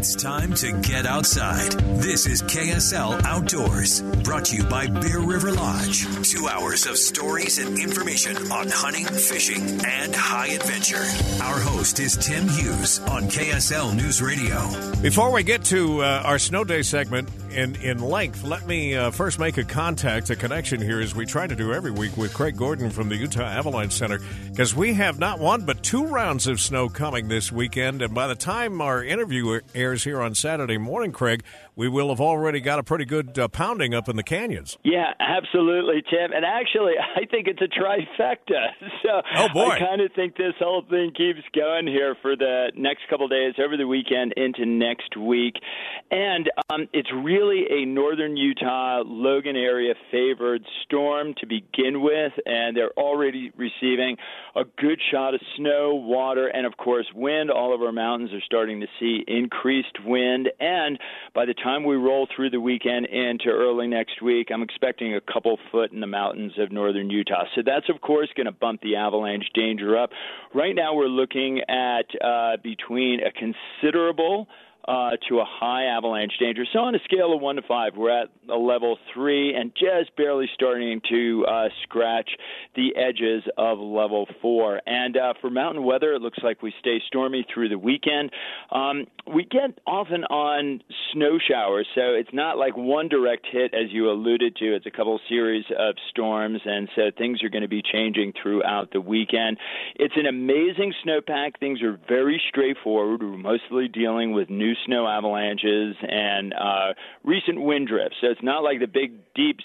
It's time to get outside. This is KSL Outdoors, brought to you by Bear River Lodge. Two hours of stories and information on hunting, fishing, and high adventure. Our host is Tim Hughes on KSL News Radio. Before we get to uh, our snow day segment in, in length, let me uh, first make a contact, a connection here, as we try to do every week with Craig Gordon from the Utah Avalanche Center, because we have not one but two rounds of snow coming this weekend. And by the time our interview airs, here on Saturday morning, Craig, we will have already got a pretty good uh, pounding up in the canyons. Yeah, absolutely, Tim. And actually, I think it's a trifecta. So oh boy, I kind of think this whole thing keeps going here for the next couple of days, over the weekend into next week. And um, it's really a northern Utah, Logan area favored storm to begin with, and they're already receiving a good shot of snow, water, and of course wind. All of our mountains are starting to see increased wind, and by the time we roll through the weekend into early next week, I'm expecting a couple foot in the mountains of northern Utah. So that's, of course, going to bump the avalanche danger up. Right now, we're looking at uh, between a considerable uh, to a high avalanche danger. So on a scale of one to five, we're at a level three and just barely starting to uh, scratch the edges of level four. And uh, for mountain weather, it looks like we stay stormy through the weekend. Um, we get often on snow showers, so it's not like one direct hit as you alluded to. It's a couple series of storms, and so things are going to be changing throughout the weekend. It's an amazing snowpack. Things are very straightforward. We're mostly dealing with new snow avalanches and uh, recent wind drifts. So it's not like the big, deep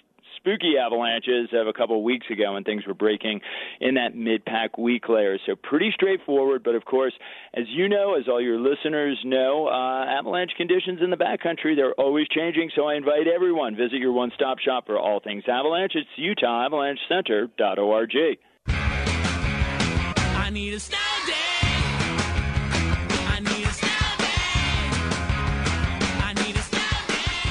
spooky avalanches of a couple of weeks ago when things were breaking in that mid pack weak layer. So pretty straightforward, but of course, as you know, as all your listeners know, uh, avalanche conditions in the backcountry, they're always changing. So I invite everyone, visit your one stop shop for all things avalanche. It's UtahAvalancheCenter.org. I need a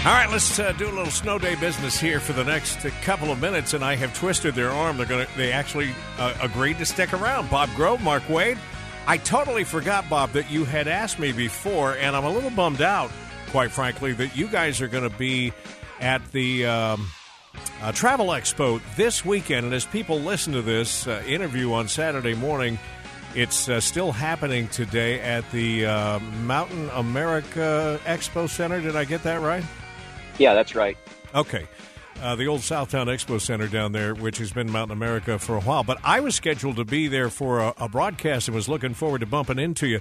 All right, let's uh, do a little snow day business here for the next couple of minutes, and I have twisted their arm. They're going to. They actually uh, agreed to stick around. Bob Grove, Mark Wade. I totally forgot, Bob, that you had asked me before, and I'm a little bummed out, quite frankly, that you guys are going to be at the um, uh, Travel Expo this weekend. And as people listen to this uh, interview on Saturday morning, it's uh, still happening today at the uh, Mountain America Expo Center. Did I get that right? Yeah, that's right. Okay. Uh, the old Southtown Expo Center down there, which has been Mountain America for a while. But I was scheduled to be there for a, a broadcast and was looking forward to bumping into you.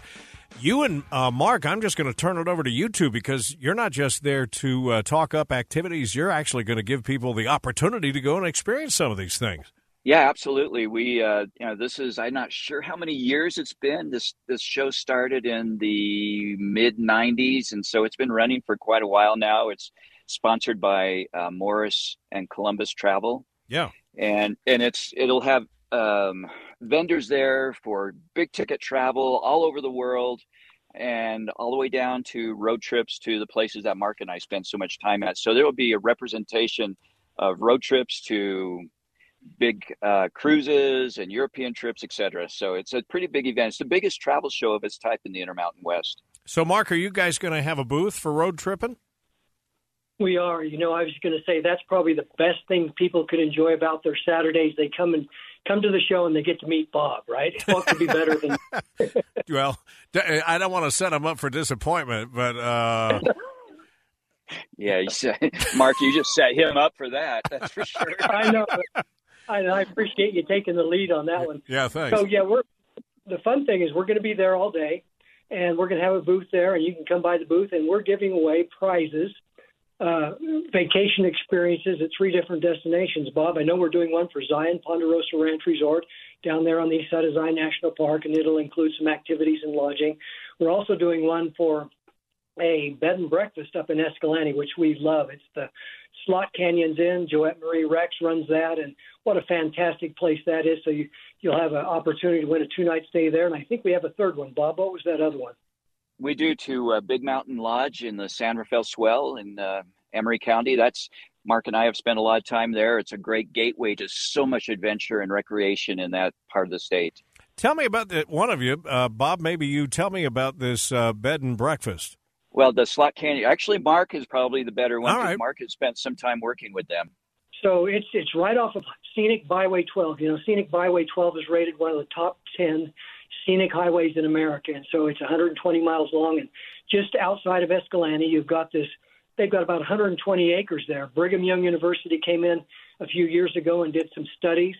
You and uh, Mark, I'm just going to turn it over to you two because you're not just there to uh, talk up activities. You're actually going to give people the opportunity to go and experience some of these things. Yeah, absolutely. We, uh, you know, this is I'm not sure how many years it's been. This this show started in the mid '90s, and so it's been running for quite a while now. It's sponsored by uh, Morris and Columbus Travel. Yeah, and and it's it'll have um, vendors there for big ticket travel all over the world, and all the way down to road trips to the places that Mark and I spend so much time at. So there will be a representation of road trips to big uh, cruises and European trips, etc. So it's a pretty big event. It's the biggest travel show of its type in the Intermountain West. So, Mark, are you guys going to have a booth for road tripping? We are. You know, I was going to say that's probably the best thing people could enjoy about their Saturdays. They come and come to the show and they get to meet Bob, right? What could be better than? well, I don't want to set him up for disappointment, but. Uh... yeah, you said, Mark, you just set him up for that. That's for sure. I know. I, I appreciate you taking the lead on that one. Yeah, thanks. So yeah, we're the fun thing is we're going to be there all day, and we're going to have a booth there, and you can come by the booth, and we're giving away prizes uh, vacation experiences at three different destinations. Bob, I know we're doing one for Zion Ponderosa Ranch Resort down there on the east side of Zion National Park, and it'll include some activities and lodging. We're also doing one for a bed and breakfast up in Escalante, which we love. It's the Slot Canyons Inn. Joette Marie Rex runs that, and what a fantastic place that is. So you, you'll have an opportunity to win a two night stay there. And I think we have a third one. Bob, what was that other one? We do to uh, Big Mountain Lodge in the San Rafael Swell in uh, Emery County. That's Mark and I have spent a lot of time there. It's a great gateway to so much adventure and recreation in that part of the state. Tell me about the, one of you, uh, Bob. Maybe you tell me about this uh, bed and breakfast. Well, the Slot Canyon. Actually, Mark is probably the better one. All right. Mark has spent some time working with them. So it's it's right off of Scenic Byway 12. You know, Scenic Byway 12 is rated one of the top 10 scenic highways in America, and so it's 120 miles long. And just outside of Escalante, you've got this. They've got about 120 acres there. Brigham Young University came in a few years ago and did some studies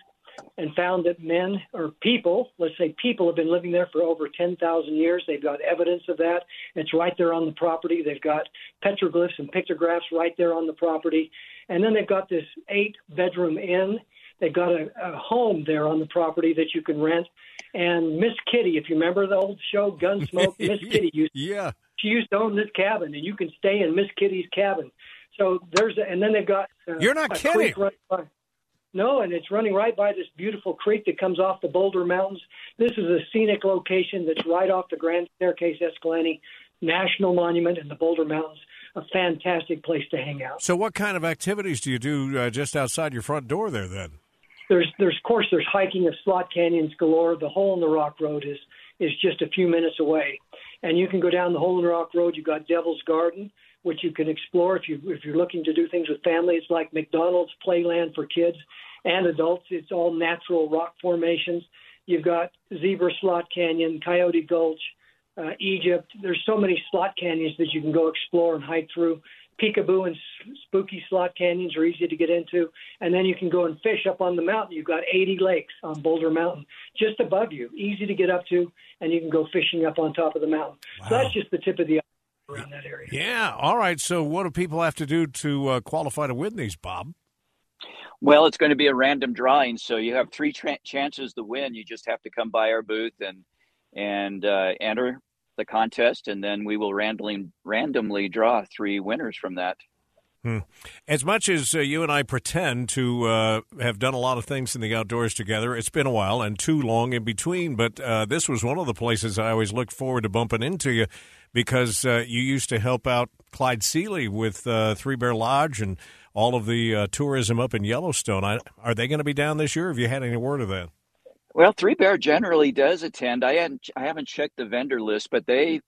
and found that men or people, let's say people, have been living there for over 10,000 years. They've got evidence of that. It's right there on the property. They've got petroglyphs and pictographs right there on the property. And then they've got this eight bedroom inn. They've got a, a home there on the property that you can rent. And Miss Kitty, if you remember the old show Gunsmoke, Miss Kitty used yeah she used to own this cabin, and you can stay in Miss Kitty's cabin. So there's a, and then they've got uh, you're not kidding. Right by, no, and it's running right by this beautiful creek that comes off the Boulder Mountains. This is a scenic location that's right off the Grand Staircase Escalante National Monument in the Boulder Mountains. A fantastic place to hang out. So, what kind of activities do you do uh, just outside your front door there? Then there's, there's, of course, there's hiking of slot canyons galore. The Hole in the Rock Road is is just a few minutes away, and you can go down the Hole in the Rock Road. You've got Devil's Garden, which you can explore if you if you're looking to do things with family. It's like McDonald's playland for kids and adults. It's all natural rock formations. You've got Zebra Slot Canyon, Coyote Gulch, uh, Egypt. There's so many slot canyons that you can go explore and hike through. Peekaboo and Spooky Slot Canyons are easy to get into. And then you can go and fish up on the mountain. You've got 80 lakes on Boulder Mountain just above you, easy to get up to, and you can go fishing up on top of the mountain. Wow. So that's just the tip of the around that area. Yeah. All right. So, what do people have to do to uh, qualify to win these, Bob? Well, it's going to be a random drawing, so you have three tra- chances to win. You just have to come by our booth and and uh, enter the contest, and then we will randomly randomly draw three winners from that. Hmm. As much as uh, you and I pretend to uh, have done a lot of things in the outdoors together, it's been a while and too long in between. But uh, this was one of the places I always looked forward to bumping into you because uh, you used to help out Clyde Seeley with uh, Three Bear Lodge and all of the uh, tourism up in Yellowstone. I, are they going to be down this year? Have you had any word of that? Well, Three Bear generally does attend. I hadn't, I haven't checked the vendor list, but they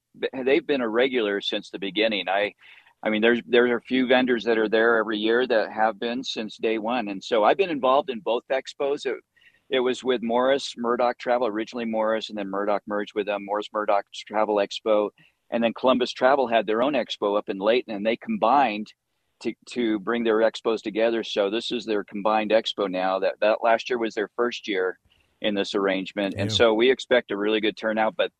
they've been a regular since the beginning. I, I mean, there's there are a few vendors that are there every year that have been since day one, and so I've been involved in both expos. It, it was with Morris Murdock Travel originally Morris, and then Murdock merged with them. Morris Murdock Travel Expo, and then Columbus Travel had their own expo up in Layton, and they combined to to bring their expos together. So this is their combined expo now. That that last year was their first year in this arrangement. And Yeah. so we expect a really good turnout. But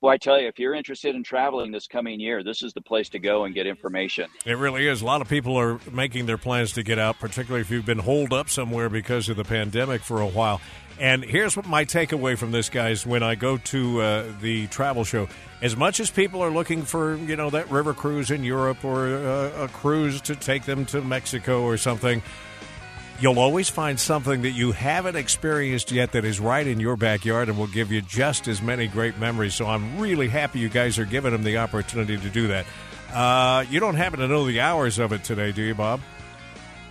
well, I tell you, if you're interested in traveling this coming year, this is the place to go and get information. It really is. A lot of people are making their plans to get out, particularly if you've been holed up somewhere because of the pandemic for a while. And here's what my takeaway from this, guys, when I go to uh, the travel show. As much as people are looking for, you know, that river cruise in Europe or uh, a cruise to take them to Mexico or something, you'll always find something that you haven't experienced yet that is right in your backyard and will give you just as many great memories. So I'm really happy you guys are giving them the opportunity to do that. Uh, you don't happen to know the hours of it today, do you, Bob?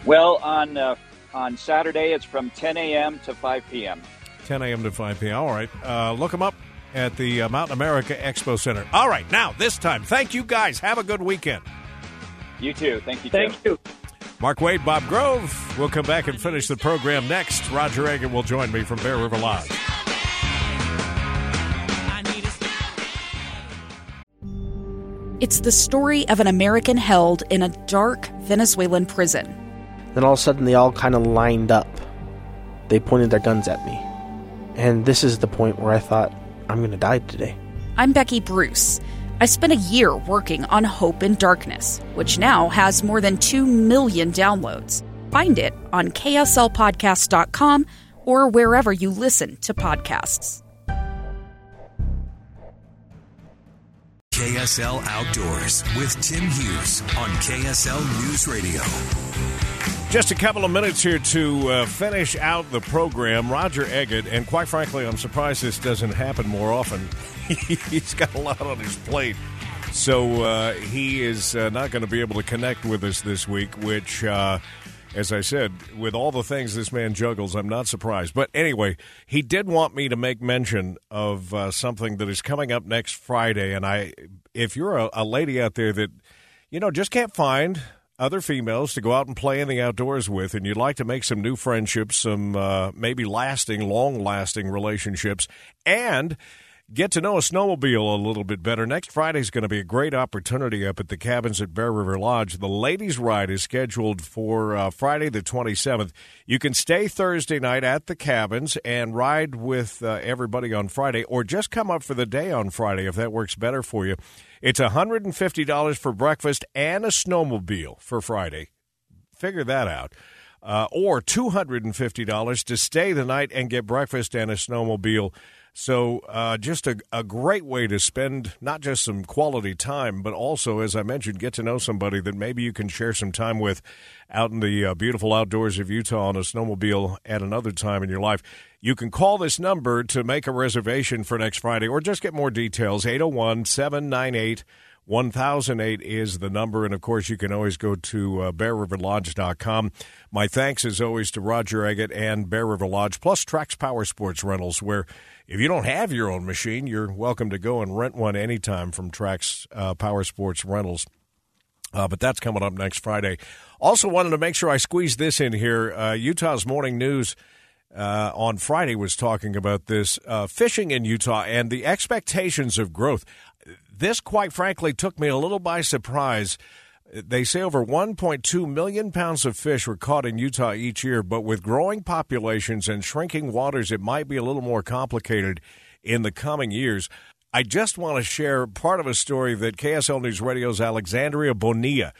Well, on uh, on Saturday, it's from 10 a.m. to 5 p.m. 10 a.m. to 5 p.m. All right. Uh, look them up at the uh, Mountain America Expo Center. All right. Now, this time, thank you guys. Have a good weekend. You too. Thank you. Thank Tim. you. Mark Wade, Bob Grove. We'll come back and finish the program next. Roger Eggett will join me from Bear River Lodge. It's the story of an American held in a dark Venezuelan prison. Then all of a sudden, they all kind of lined up. They pointed their guns at me. And this is the point where I thought, I'm going to die today. I'm Becky Bruce. I spent a year working on Hope in Darkness, which now has more than 2 million downloads. Find it on kslpodcast.com or wherever you listen to podcasts. KSL Outdoors with Tim Hughes on KSL News Radio. Just a couple of minutes here to uh, finish out the program. Roger Eggett, and quite frankly, I'm surprised this doesn't happen more often. He's got a lot on his plate. So uh, he is uh, not going to be able to connect with us this week, which, uh, as I said, with all the things this man juggles, I'm not surprised. But anyway, he did want me to make mention of uh, something that is coming up next Friday. And I, if you're a, a lady out there that, you know, just can't find other females to go out and play in the outdoors with, and you'd like to make some new friendships, some uh, maybe lasting, long lasting relationships, and get to know a snowmobile a little bit better. Next Friday is going to be a great opportunity up at the cabins at Bear River Lodge. The ladies' ride is scheduled for uh, Friday the 27th. You can stay Thursday night at the cabins and ride with uh, everybody on Friday, or just come up for the day on Friday if that works better for you. It's $150 for breakfast and a snowmobile for Friday. Figure that out. Uh, or $250 to stay the night and get breakfast and a snowmobile. So, uh, just a, a great way to spend not just some quality time, but also, as I mentioned, get to know somebody that maybe you can share some time with out in the uh, beautiful outdoors of Utah on a snowmobile at another time in your life. You can call this number to make a reservation for next Friday or just get more details 801 798 1008 is the number. And of course, you can always go to uh, bearriverlodge.com. My thanks, as always, to Roger Eggett and Bear River Lodge, plus Trax Power Sports Rentals, where if you don't have your own machine, you're welcome to go and rent one anytime from Trax uh, Power Sports Rentals. Uh, but that's coming up next Friday. Also, wanted to make sure I squeeze this in here. Uh, Utah's Morning News uh, on Friday was talking about this uh, fishing in Utah and the expectations of growth. This, quite frankly, took me a little by surprise. They say over 1.2 million pounds of fish were caught in Utah each year, but with growing populations and shrinking waters, it might be a little more complicated in the coming years. I just want to share part of a story that KSL News Radio's Alexandria Bonilla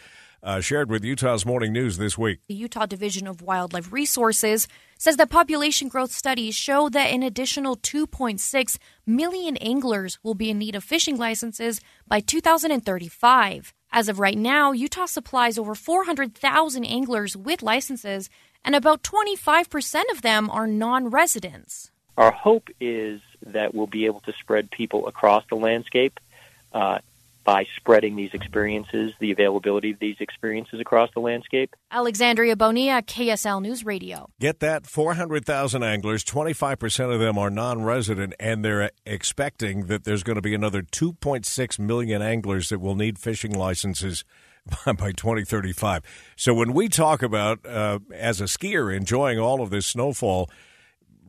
uh, shared with Utah's Morning News this week. The Utah Division of Wildlife Resources says that population growth studies show that an additional 2.6 million anglers will be in need of fishing licenses by 2035. As of right now, Utah supplies over 400,000 anglers with licenses, and about 25% of them are non residents. Our hope is that we'll be able to spread people across the landscape uh, by spreading these experiences, the availability of these experiences across the landscape. Alexandria Bonilla, KSL News Radio. Get that 400,000 anglers, 25% of them are non resident, and they're expecting that there's going to be another 2.6 million anglers that will need fishing licenses by 2035. So when we talk about, uh, as a skier, enjoying all of this snowfall,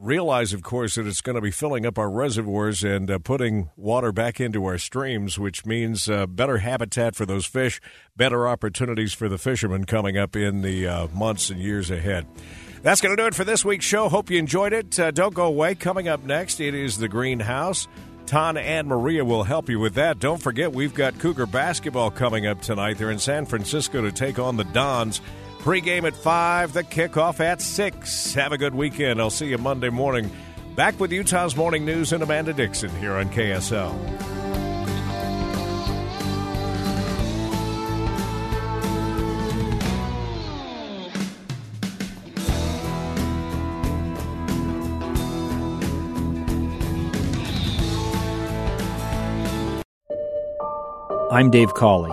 realize, of course, that it's going to be filling up our reservoirs and uh, putting water back into our streams, which means uh, better habitat for those fish, better opportunities for the fishermen coming up in the uh, months and years ahead. That's going to do it for this week's show. Hope you enjoyed it. Uh, don't go away. Coming up next, it is the Greenhouse. Tana and Maria will help you with that. Don't forget, we've got Cougar basketball coming up tonight. They're in San Francisco to take on the Dons. Pre-game at 5, the kickoff at 6. Have a good weekend. I'll see you Monday morning. Back with Utah's Morning News and Amanda Dixon here on KSL. I'm Dave Cawley,